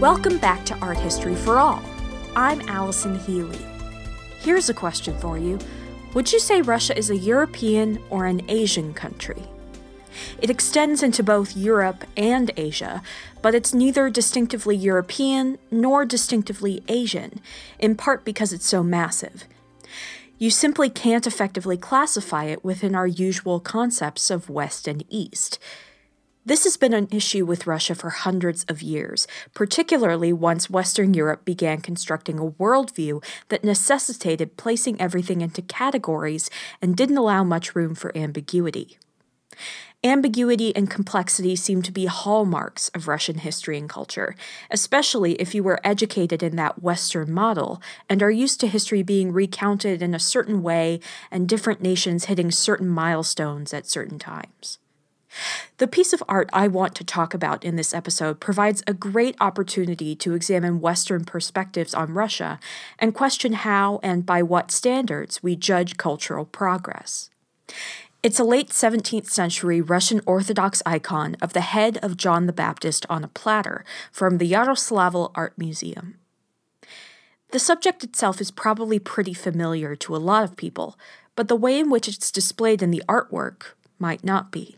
Welcome back to Art History for All. I'm Allison Healy. Here's a question for you Would you say Russia is a European or an Asian country? It extends into both Europe and Asia, but it's neither distinctively European nor distinctively Asian, in part because it's so massive. You simply can't effectively classify it within our usual concepts of West and East. This has been an issue with Russia for hundreds of years, particularly once Western Europe began constructing a worldview that necessitated placing everything into categories and didn't allow much room for ambiguity. Ambiguity and complexity seem to be hallmarks of Russian history and culture, especially if you were educated in that Western model and are used to history being recounted in a certain way and different nations hitting certain milestones at certain times. The piece of art I want to talk about in this episode provides a great opportunity to examine Western perspectives on Russia and question how and by what standards we judge cultural progress. It's a late 17th century Russian Orthodox icon of the head of John the Baptist on a platter from the Yaroslavl Art Museum. The subject itself is probably pretty familiar to a lot of people, but the way in which it's displayed in the artwork might not be.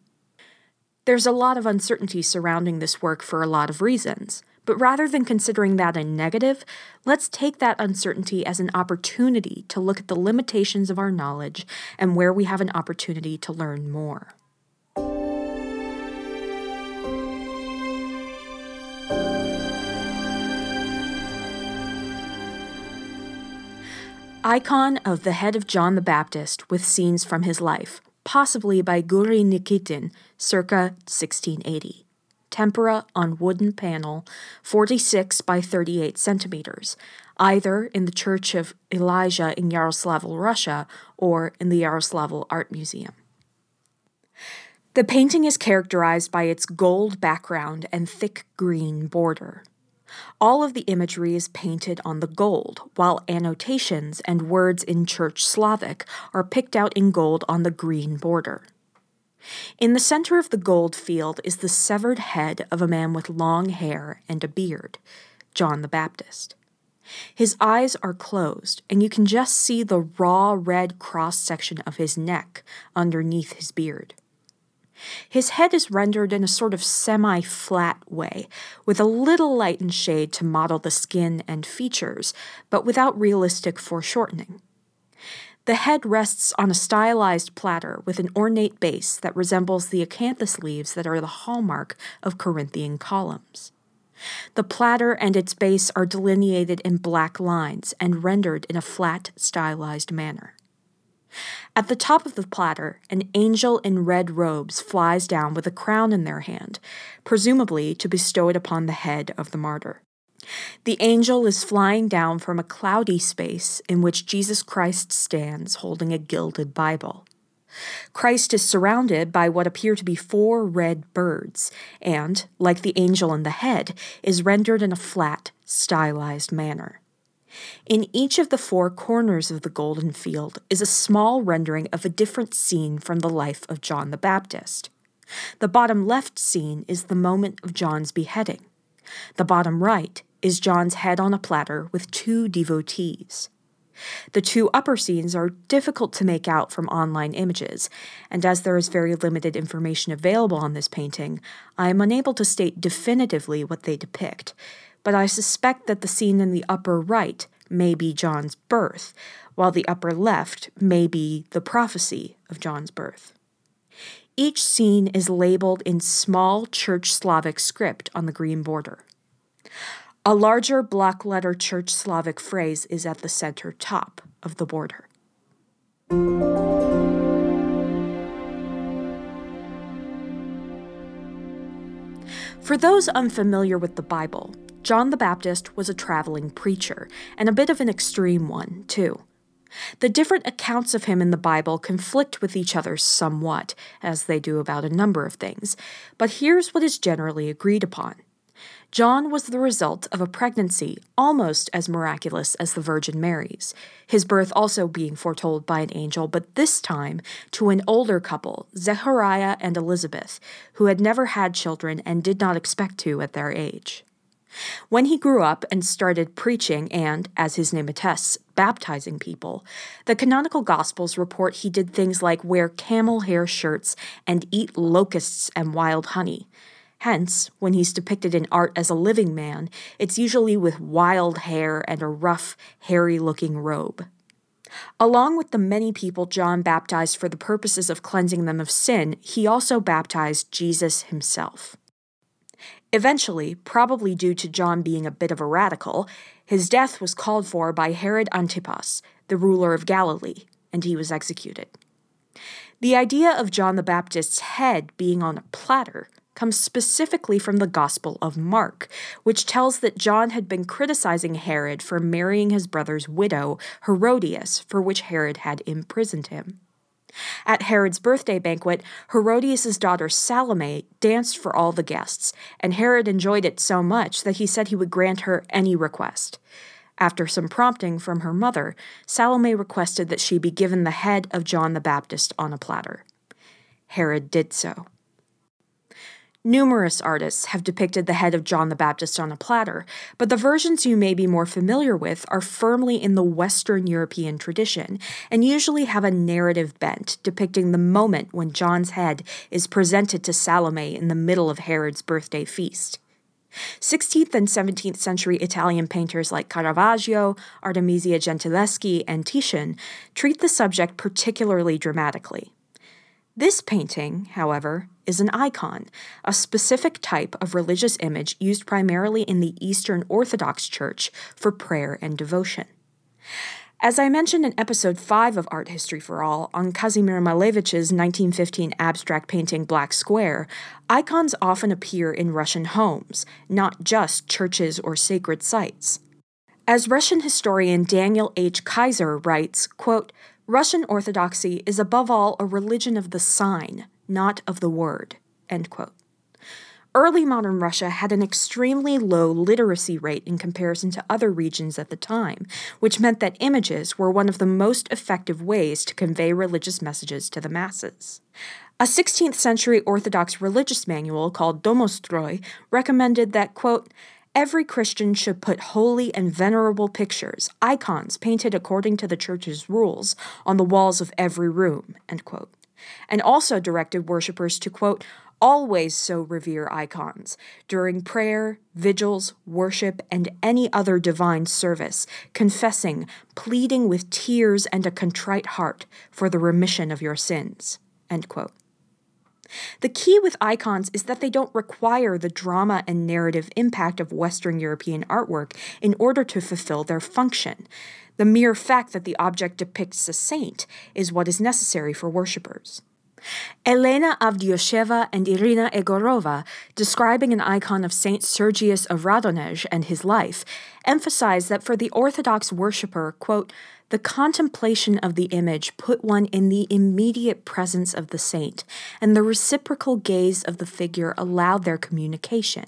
There's a lot of uncertainty surrounding this work for a lot of reasons. But rather than considering that a negative, let's take that uncertainty as an opportunity to look at the limitations of our knowledge and where we have an opportunity to learn more. Icon of the head of John the Baptist with scenes from his life, possibly by Guri Nikitin, circa 1680 tempera on wooden panel 46 by 38 centimeters, either in the Church of Elijah in Yaroslavl, Russia, or in the Yaroslavl Art Museum. The painting is characterized by its gold background and thick green border. All of the imagery is painted on the gold, while annotations and words in Church Slavic are picked out in gold on the green border. In the center of the gold field is the severed head of a man with long hair and a beard, John the Baptist. His eyes are closed, and you can just see the raw red cross section of his neck underneath his beard. His head is rendered in a sort of semi flat way, with a little light and shade to model the skin and features, but without realistic foreshortening. The head rests on a stylized platter with an ornate base that resembles the acanthus leaves that are the hallmark of Corinthian columns. The platter and its base are delineated in black lines and rendered in a flat, stylized manner. At the top of the platter, an angel in red robes flies down with a crown in their hand, presumably to bestow it upon the head of the martyr. The angel is flying down from a cloudy space in which Jesus Christ stands holding a gilded Bible. Christ is surrounded by what appear to be four red birds, and, like the angel in the head, is rendered in a flat, stylized manner. In each of the four corners of the golden field is a small rendering of a different scene from the life of John the Baptist. The bottom left scene is the moment of John's beheading. The bottom right is John's head on a platter with two devotees. The two upper scenes are difficult to make out from online images, and as there is very limited information available on this painting, I am unable to state definitively what they depict, but I suspect that the scene in the upper right may be John's birth, while the upper left may be the prophecy of John's birth. Each scene is labeled in small Church Slavic script on the green border. A larger block letter Church Slavic phrase is at the center top of the border. For those unfamiliar with the Bible, John the Baptist was a traveling preacher, and a bit of an extreme one, too. The different accounts of him in the Bible conflict with each other somewhat, as they do about a number of things, but here's what is generally agreed upon. John was the result of a pregnancy almost as miraculous as the Virgin Mary's, his birth also being foretold by an angel, but this time to an older couple, Zechariah and Elizabeth, who had never had children and did not expect to at their age. When he grew up and started preaching and, as his name attests, baptizing people, the canonical Gospels report he did things like wear camel hair shirts and eat locusts and wild honey. Hence, when he's depicted in art as a living man, it's usually with wild hair and a rough, hairy looking robe. Along with the many people John baptized for the purposes of cleansing them of sin, he also baptized Jesus himself. Eventually, probably due to John being a bit of a radical, his death was called for by Herod Antipas, the ruler of Galilee, and he was executed. The idea of John the Baptist's head being on a platter comes specifically from the Gospel of Mark, which tells that John had been criticizing Herod for marrying his brother's widow, Herodias, for which Herod had imprisoned him. At Herod's birthday banquet, Herodias' daughter Salome danced for all the guests, and Herod enjoyed it so much that he said he would grant her any request. After some prompting from her mother, Salome requested that she be given the head of John the Baptist on a platter. Herod did so. Numerous artists have depicted the head of John the Baptist on a platter, but the versions you may be more familiar with are firmly in the Western European tradition and usually have a narrative bent depicting the moment when John's head is presented to Salome in the middle of Herod's birthday feast. 16th and 17th century Italian painters like Caravaggio, Artemisia Gentileschi, and Titian treat the subject particularly dramatically. This painting, however, is an icon, a specific type of religious image used primarily in the Eastern Orthodox Church for prayer and devotion. As I mentioned in episode 5 of Art History for All on Kazimir Malevich's 1915 abstract painting Black Square, icons often appear in Russian homes, not just churches or sacred sites. As Russian historian Daniel H. Kaiser writes, quote, Russian Orthodoxy is above all a religion of the sign, not of the word. Early modern Russia had an extremely low literacy rate in comparison to other regions at the time, which meant that images were one of the most effective ways to convey religious messages to the masses. A 16th century Orthodox religious manual called Domostroy recommended that, quote, Every Christian should put holy and venerable pictures, icons painted according to the church's rules, on the walls of every room, and also directed worshippers to, quote, always so revere icons during prayer, vigils, worship, and any other divine service, confessing, pleading with tears and a contrite heart for the remission of your sins. End quote. The key with icons is that they don't require the drama and narrative impact of Western European artwork in order to fulfill their function. The mere fact that the object depicts a saint is what is necessary for worshippers. Elena Avdyosheva and Irina Egorova, describing an icon of Saint Sergius of Radonezh and his life, emphasize that for the Orthodox worshipper, quote, the contemplation of the image put one in the immediate presence of the saint, and the reciprocal gaze of the figure allowed their communication.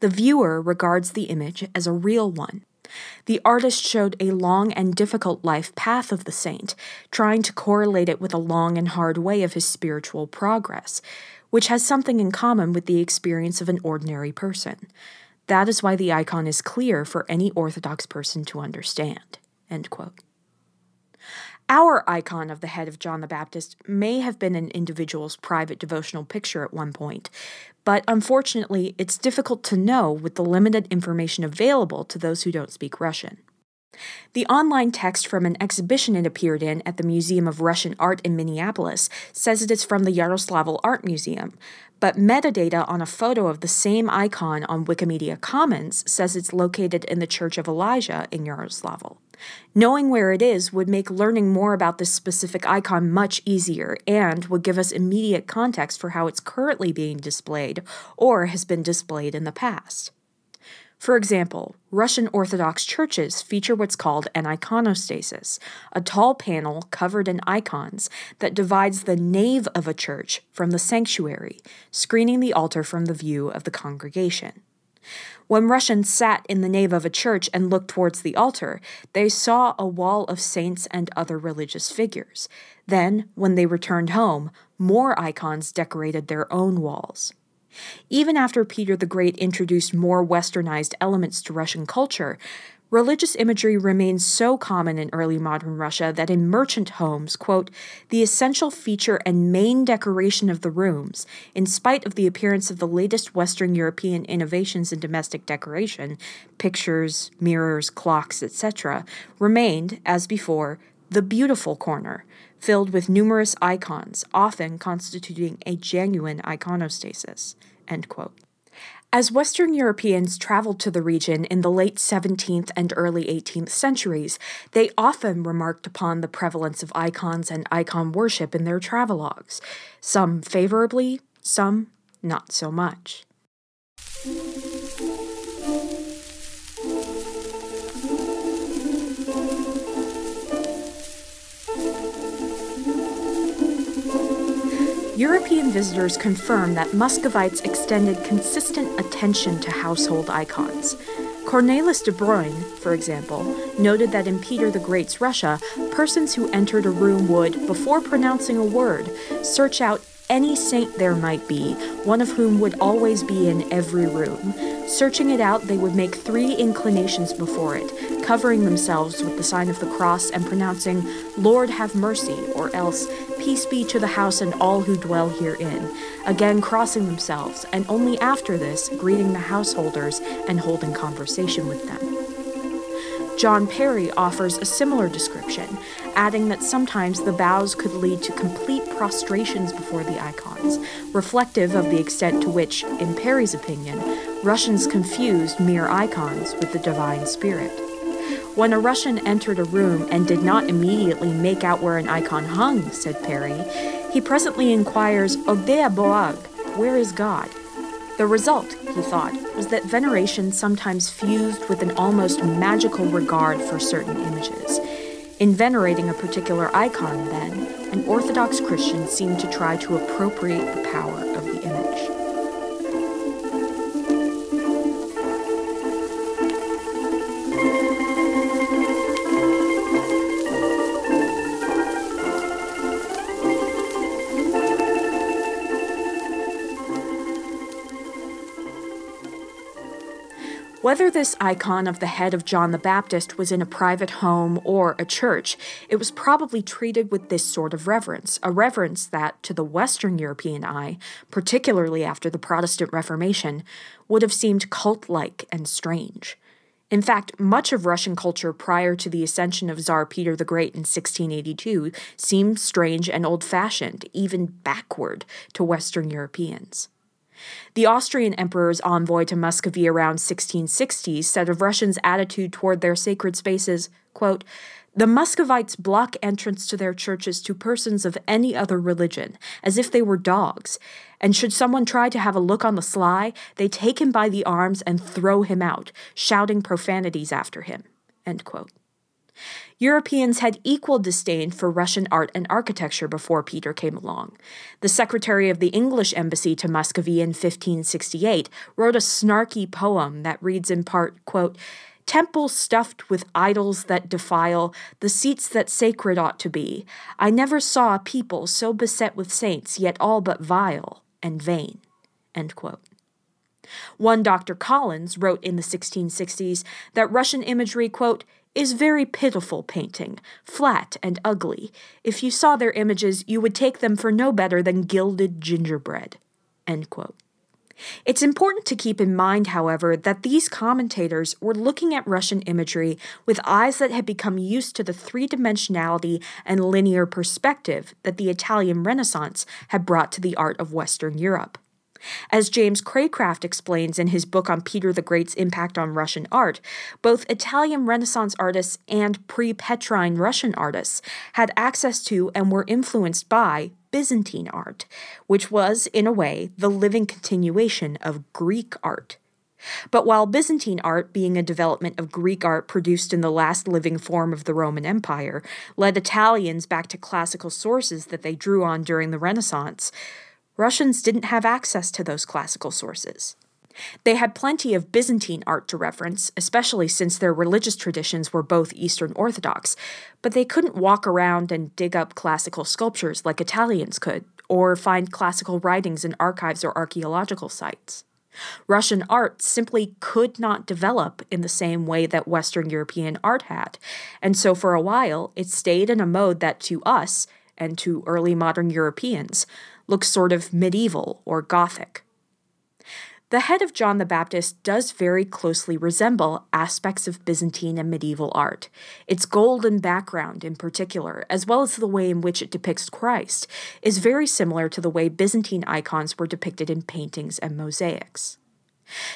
The viewer regards the image as a real one. The artist showed a long and difficult life path of the saint, trying to correlate it with a long and hard way of his spiritual progress, which has something in common with the experience of an ordinary person. That is why the icon is clear for any Orthodox person to understand. Our icon of the head of John the Baptist may have been an individual's private devotional picture at one point, but unfortunately, it's difficult to know with the limited information available to those who don't speak Russian. The online text from an exhibition it appeared in at the Museum of Russian Art in Minneapolis says it is from the Yaroslavl Art Museum, but metadata on a photo of the same icon on Wikimedia Commons says it's located in the Church of Elijah in Yaroslavl. Knowing where it is would make learning more about this specific icon much easier and would give us immediate context for how it's currently being displayed or has been displayed in the past. For example, Russian Orthodox churches feature what's called an iconostasis, a tall panel covered in icons that divides the nave of a church from the sanctuary, screening the altar from the view of the congregation. When Russians sat in the nave of a church and looked towards the altar, they saw a wall of saints and other religious figures. Then, when they returned home, more icons decorated their own walls. Even after Peter the Great introduced more westernized elements to Russian culture, Religious imagery remains so common in early modern Russia that in merchant homes, quote, the essential feature and main decoration of the rooms, in spite of the appearance of the latest Western European innovations in domestic decoration, pictures, mirrors, clocks, etc., remained, as before, the beautiful corner, filled with numerous icons, often constituting a genuine iconostasis. End quote. As Western Europeans traveled to the region in the late 17th and early 18th centuries, they often remarked upon the prevalence of icons and icon worship in their travelogues, some favorably, some not so much. European visitors confirm that Muscovites extended consistent attention to household icons. Cornelis de Bruyne, for example, noted that in Peter the Great's Russia, persons who entered a room would, before pronouncing a word, search out any saint there might be, one of whom would always be in every room. Searching it out, they would make three inclinations before it, covering themselves with the sign of the cross and pronouncing, Lord have mercy, or else, Peace be to the house and all who dwell herein, again crossing themselves, and only after this greeting the householders and holding conversation with them. John Perry offers a similar description, adding that sometimes the bows could lead to complete prostrations before the icons, reflective of the extent to which, in Perry's opinion, Russians confused mere icons with the divine spirit. When a Russian entered a room and did not immediately make out where an icon hung, said Perry, he presently inquires, Ogdea Boag, where is God? The result, he thought, was that veneration sometimes fused with an almost magical regard for certain images. In venerating a particular icon, then, an Orthodox Christian seemed to try to appropriate the power Whether this icon of the head of John the Baptist was in a private home or a church, it was probably treated with this sort of reverence, a reverence that, to the Western European eye, particularly after the Protestant Reformation, would have seemed cult like and strange. In fact, much of Russian culture prior to the ascension of Tsar Peter the Great in 1682 seemed strange and old fashioned, even backward to Western Europeans. The Austrian emperor's envoy to Muscovy around 1660 said of Russians' attitude toward their sacred spaces, quote, the Muscovites block entrance to their churches to persons of any other religion, as if they were dogs, and should someone try to have a look on the sly, they take him by the arms and throw him out, shouting profanities after him. End quote. Europeans had equal disdain for Russian art and architecture before Peter came along. The secretary of the English embassy to Muscovy in 1568 wrote a snarky poem that reads in part, quote, Temples stuffed with idols that defile, the seats that sacred ought to be. I never saw a people so beset with saints, yet all but vile and vain. One Dr. Collins wrote in the 1660s that Russian imagery, quote, is very pitiful painting, flat and ugly. If you saw their images, you would take them for no better than gilded gingerbread. It's important to keep in mind, however, that these commentators were looking at Russian imagery with eyes that had become used to the three dimensionality and linear perspective that the Italian Renaissance had brought to the art of Western Europe. As James Cracraft explains in his book on Peter the Great's impact on Russian art, both Italian Renaissance artists and pre Petrine Russian artists had access to and were influenced by Byzantine art, which was, in a way, the living continuation of Greek art. But while Byzantine art, being a development of Greek art produced in the last living form of the Roman Empire, led Italians back to classical sources that they drew on during the Renaissance, Russians didn't have access to those classical sources. They had plenty of Byzantine art to reference, especially since their religious traditions were both Eastern Orthodox, but they couldn't walk around and dig up classical sculptures like Italians could, or find classical writings in archives or archaeological sites. Russian art simply could not develop in the same way that Western European art had, and so for a while it stayed in a mode that to us, and to early modern Europeans, looks sort of medieval or Gothic. The head of John the Baptist does very closely resemble aspects of Byzantine and medieval art. Its golden background, in particular, as well as the way in which it depicts Christ, is very similar to the way Byzantine icons were depicted in paintings and mosaics.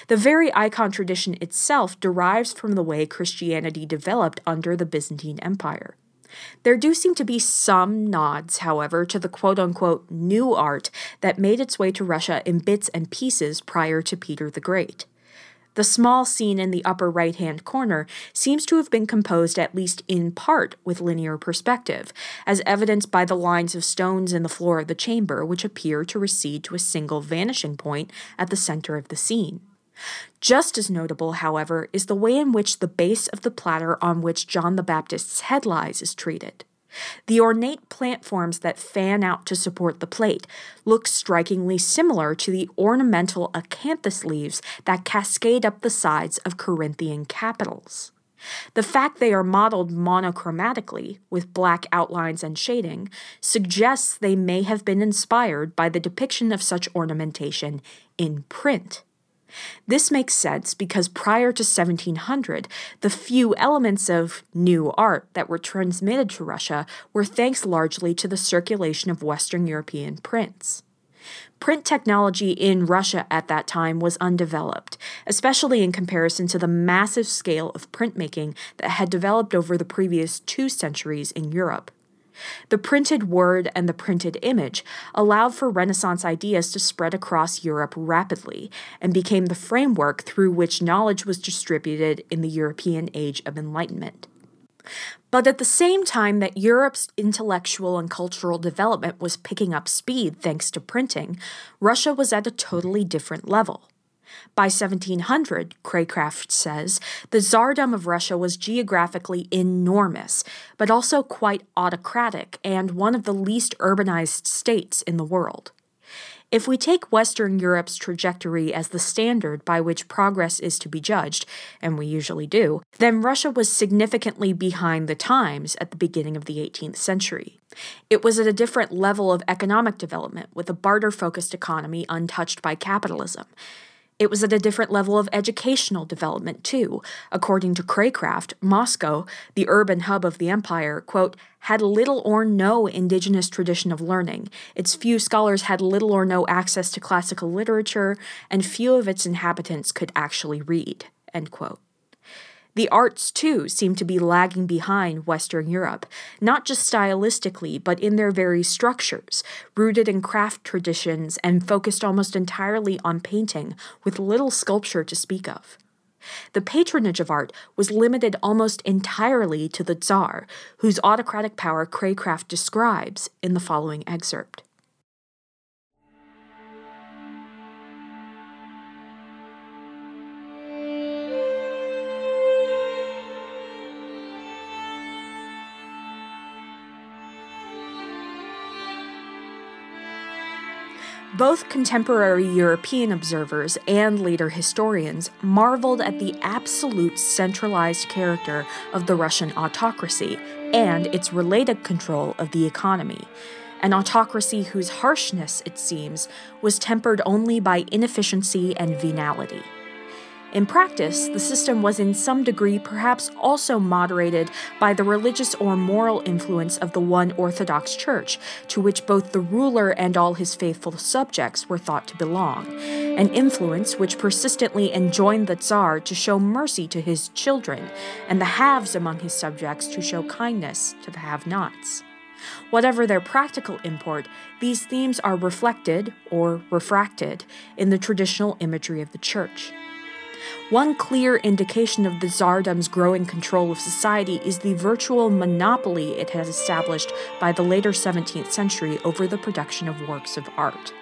The very icon tradition itself derives from the way Christianity developed under the Byzantine Empire. There do seem to be some nods, however, to the quote unquote new art that made its way to Russia in bits and pieces prior to Peter the Great. The small scene in the upper right hand corner seems to have been composed at least in part with linear perspective, as evidenced by the lines of stones in the floor of the chamber, which appear to recede to a single vanishing point at the center of the scene. Just as notable, however, is the way in which the base of the platter on which John the Baptist's head lies is treated. The ornate plant forms that fan out to support the plate look strikingly similar to the ornamental acanthus leaves that cascade up the sides of Corinthian capitals. The fact they are modeled monochromatically, with black outlines and shading, suggests they may have been inspired by the depiction of such ornamentation in print. This makes sense because prior to 1700, the few elements of new art that were transmitted to Russia were thanks largely to the circulation of Western European prints. Print technology in Russia at that time was undeveloped, especially in comparison to the massive scale of printmaking that had developed over the previous two centuries in Europe. The printed word and the printed image allowed for Renaissance ideas to spread across Europe rapidly and became the framework through which knowledge was distributed in the European Age of Enlightenment. But at the same time that Europe's intellectual and cultural development was picking up speed thanks to printing, Russia was at a totally different level. By 1700, Cracraft says, the Tsardom of Russia was geographically enormous, but also quite autocratic and one of the least urbanized states in the world. If we take Western Europe's trajectory as the standard by which progress is to be judged, and we usually do, then Russia was significantly behind the times at the beginning of the 18th century. It was at a different level of economic development, with a barter focused economy untouched by capitalism. It was at a different level of educational development, too. According to Cracraft, Moscow, the urban hub of the empire, quote, had little or no indigenous tradition of learning. Its few scholars had little or no access to classical literature, and few of its inhabitants could actually read, end quote. The arts, too, seem to be lagging behind Western Europe, not just stylistically, but in their very structures, rooted in craft traditions and focused almost entirely on painting, with little sculpture to speak of. The patronage of art was limited almost entirely to the Tsar, whose autocratic power Cracraft describes in the following excerpt. Both contemporary European observers and later historians marveled at the absolute centralized character of the Russian autocracy and its related control of the economy. An autocracy whose harshness, it seems, was tempered only by inefficiency and venality. In practice, the system was in some degree perhaps also moderated by the religious or moral influence of the one Orthodox Church, to which both the ruler and all his faithful subjects were thought to belong, an influence which persistently enjoined the Tsar to show mercy to his children, and the haves among his subjects to show kindness to the have nots. Whatever their practical import, these themes are reflected, or refracted, in the traditional imagery of the Church. One clear indication of the Tsardom's growing control of society is the virtual monopoly it has established by the later 17th century over the production of works of art.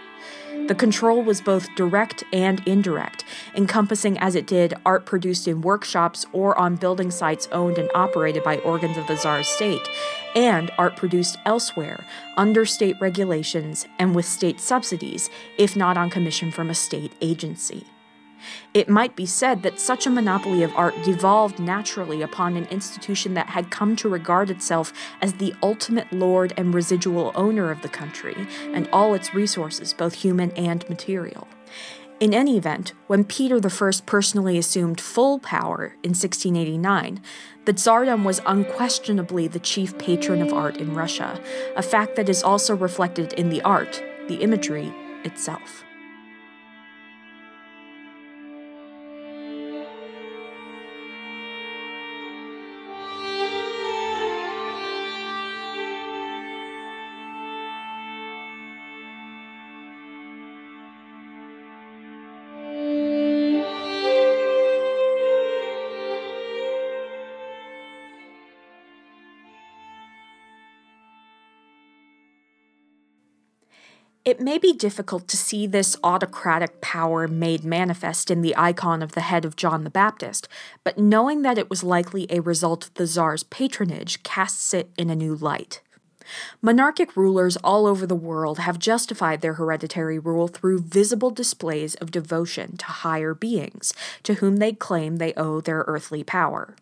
The control was both direct and indirect, encompassing as it did art produced in workshops or on building sites owned and operated by organs of the Tsar's state, and art produced elsewhere under state regulations and with state subsidies, if not on commission from a state agency. It might be said that such a monopoly of art devolved naturally upon an institution that had come to regard itself as the ultimate lord and residual owner of the country and all its resources, both human and material. In any event, when Peter I personally assumed full power in 1689, the Tsardom was unquestionably the chief patron of art in Russia, a fact that is also reflected in the art, the imagery itself. It may be difficult to see this autocratic power made manifest in the icon of the head of John the Baptist, but knowing that it was likely a result of the Tsar's patronage casts it in a new light. Monarchic rulers all over the world have justified their hereditary rule through visible displays of devotion to higher beings, to whom they claim they owe their earthly power.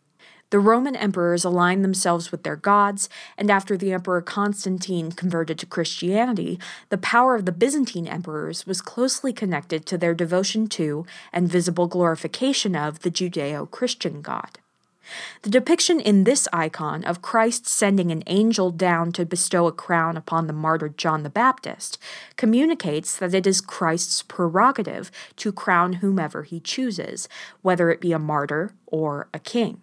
The Roman emperors aligned themselves with their gods, and after the Emperor Constantine converted to Christianity, the power of the Byzantine emperors was closely connected to their devotion to and visible glorification of the Judeo Christian God. The depiction in this icon of Christ sending an angel down to bestow a crown upon the martyred John the Baptist communicates that it is Christ's prerogative to crown whomever he chooses, whether it be a martyr or a king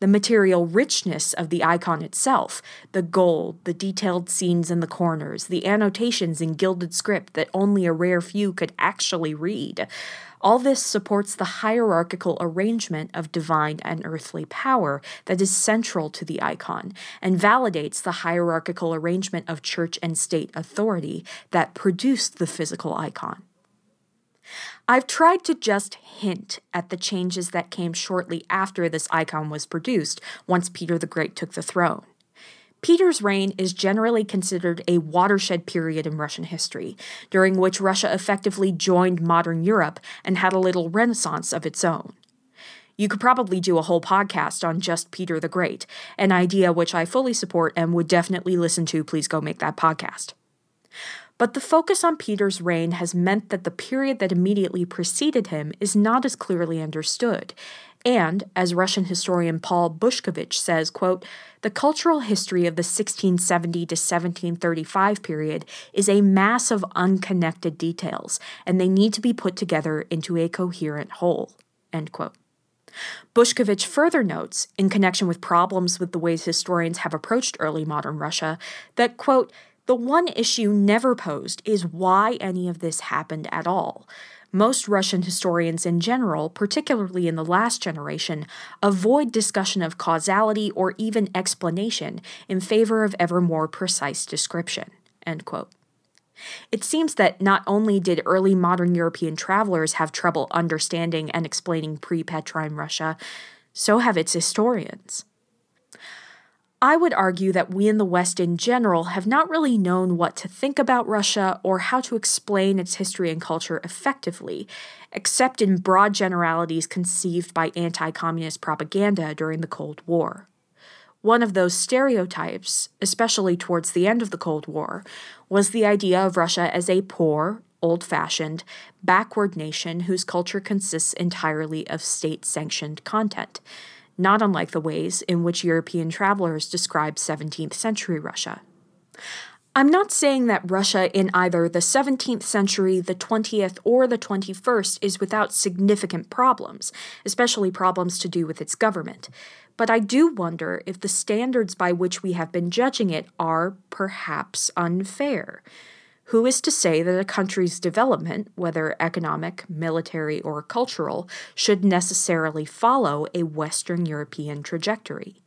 the material richness of the icon itself, the gold, the detailed scenes in the corners, the annotations in gilded script that only a rare few could actually read. All this supports the hierarchical arrangement of divine and earthly power that is central to the icon and validates the hierarchical arrangement of church and state authority that produced the physical icon. I've tried to just hint at the changes that came shortly after this icon was produced once Peter the Great took the throne. Peter's reign is generally considered a watershed period in Russian history, during which Russia effectively joined modern Europe and had a little renaissance of its own. You could probably do a whole podcast on just Peter the Great, an idea which I fully support and would definitely listen to. Please go make that podcast. But the focus on Peter's reign has meant that the period that immediately preceded him is not as clearly understood. And, as Russian historian Paul Bushkovitch says, quote, the cultural history of the 1670 to 1735 period is a mass of unconnected details, and they need to be put together into a coherent whole. End quote. Bushkovitch further notes, in connection with problems with the ways historians have approached early modern Russia, that, quote, the one issue never posed is why any of this happened at all. Most Russian historians in general, particularly in the last generation, avoid discussion of causality or even explanation in favor of ever more precise description. It seems that not only did early modern European travelers have trouble understanding and explaining pre Petrine Russia, so have its historians. I would argue that we in the West in general have not really known what to think about Russia or how to explain its history and culture effectively, except in broad generalities conceived by anti communist propaganda during the Cold War. One of those stereotypes, especially towards the end of the Cold War, was the idea of Russia as a poor, old fashioned, backward nation whose culture consists entirely of state sanctioned content not unlike the ways in which European travelers describe 17th century Russia. I'm not saying that Russia in either the 17th century, the 20th, or the 21st is without significant problems, especially problems to do with its government. But I do wonder if the standards by which we have been judging it are perhaps unfair. Who is to say that a country's development, whether economic, military, or cultural, should necessarily follow a Western European trajectory?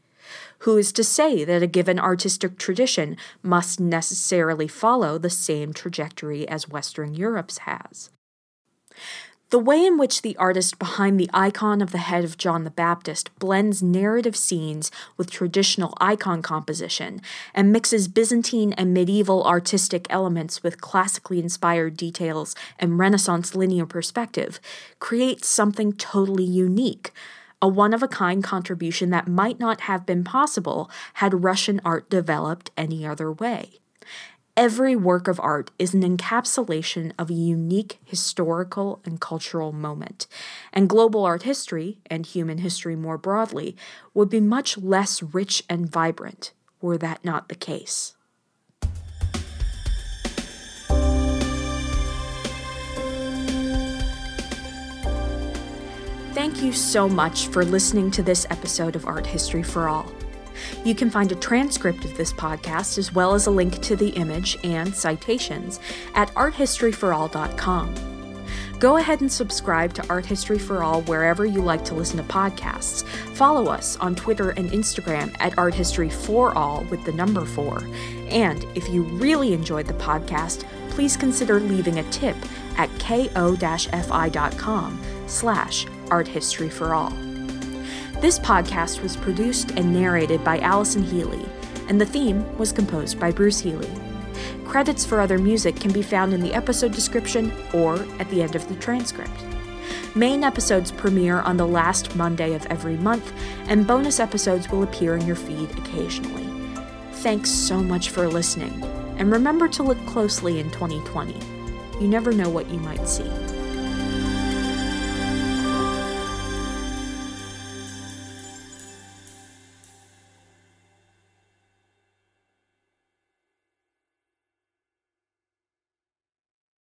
Who is to say that a given artistic tradition must necessarily follow the same trajectory as Western Europe's has? The way in which the artist behind the icon of the head of John the Baptist blends narrative scenes with traditional icon composition and mixes Byzantine and medieval artistic elements with classically inspired details and Renaissance linear perspective creates something totally unique, a one of a kind contribution that might not have been possible had Russian art developed any other way. Every work of art is an encapsulation of a unique historical and cultural moment, and global art history, and human history more broadly, would be much less rich and vibrant were that not the case. Thank you so much for listening to this episode of Art History for All. You can find a transcript of this podcast as well as a link to the image and citations at arthistoryforall.com. Go ahead and subscribe to Art History for All wherever you like to listen to podcasts. Follow us on Twitter and Instagram at Art History for All with the number 4. And if you really enjoyed the podcast, please consider leaving a tip at ko-fi.com slash arthistoryforall. This podcast was produced and narrated by Allison Healy, and the theme was composed by Bruce Healy. Credits for other music can be found in the episode description or at the end of the transcript. Main episodes premiere on the last Monday of every month, and bonus episodes will appear in your feed occasionally. Thanks so much for listening, and remember to look closely in 2020. You never know what you might see.